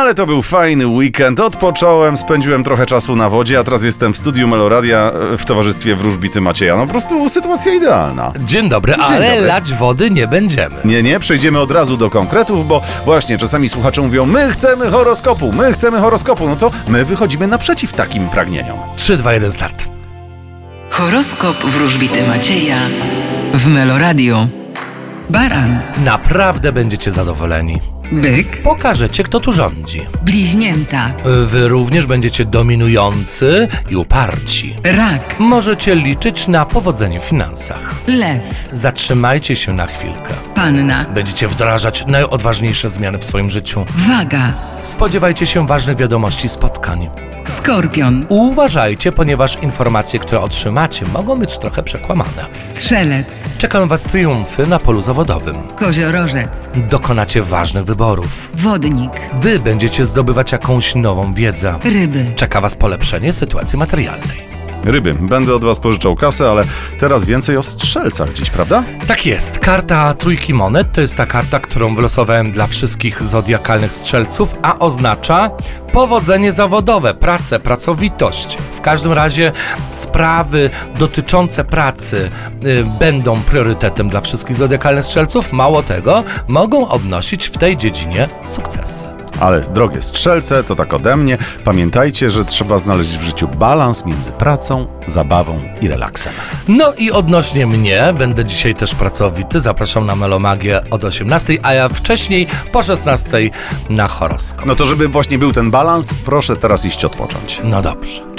Ale to był fajny weekend. Odpocząłem, spędziłem trochę czasu na wodzie, a teraz jestem w studiu Meloradia e, w towarzystwie wróżbity Macieja. No po prostu sytuacja idealna. Dzień dobry, ale dobry. lać wody nie będziemy. Nie, nie, przejdziemy od razu do konkretów, bo właśnie czasami słuchacze mówią, my chcemy horoskopu, my chcemy horoskopu. No to my wychodzimy naprzeciw takim pragnieniom. 3, 2, 1, start. Horoskop wróżbity Macieja w Meloradio. Baran, Naprawdę będziecie zadowoleni. Byk, Pokażecie, kto tu rządzi. bliźnięta, Wy również będziecie dominujący i uparci. rak, Możecie liczyć na powodzenie w finansach. lew, Zatrzymajcie się na chwilkę. Panna, Będziecie wdrażać najodważniejsze zmiany w swoim życiu. waga, Spodziewajcie się ważnych wiadomości spotkań. skorpion, Uważajcie, ponieważ informacje, które otrzymacie, mogą być trochę przekłamane. strzelec, Czekają Was triumfy na polu zawodowym. koziorożec, Dokonacie ważnych wyborów. wodnik, Wy będziecie zdobywać jakąś nową wiedzę. ryby, Czeka Was polepszenie sytuacji materialnej. Ryby, będę od was pożyczał kasę, ale teraz więcej o strzelcach dziś, prawda? Tak jest. Karta trójki monet to jest ta karta, którą wylosowałem dla wszystkich zodiakalnych strzelców, a oznacza powodzenie zawodowe, pracę, pracowitość. W każdym razie sprawy dotyczące pracy y, będą priorytetem dla wszystkich zodiakalnych strzelców. Mało tego, mogą odnosić w tej dziedzinie sukcesy. Ale drogie strzelce, to tak ode mnie. Pamiętajcie, że trzeba znaleźć w życiu balans między pracą, zabawą i relaksem. No i odnośnie mnie, będę dzisiaj też pracowity. Zapraszam na Melomagię od 18, a ja wcześniej po 16 na horoskop. No to żeby właśnie był ten balans, proszę teraz iść odpocząć. No dobrze.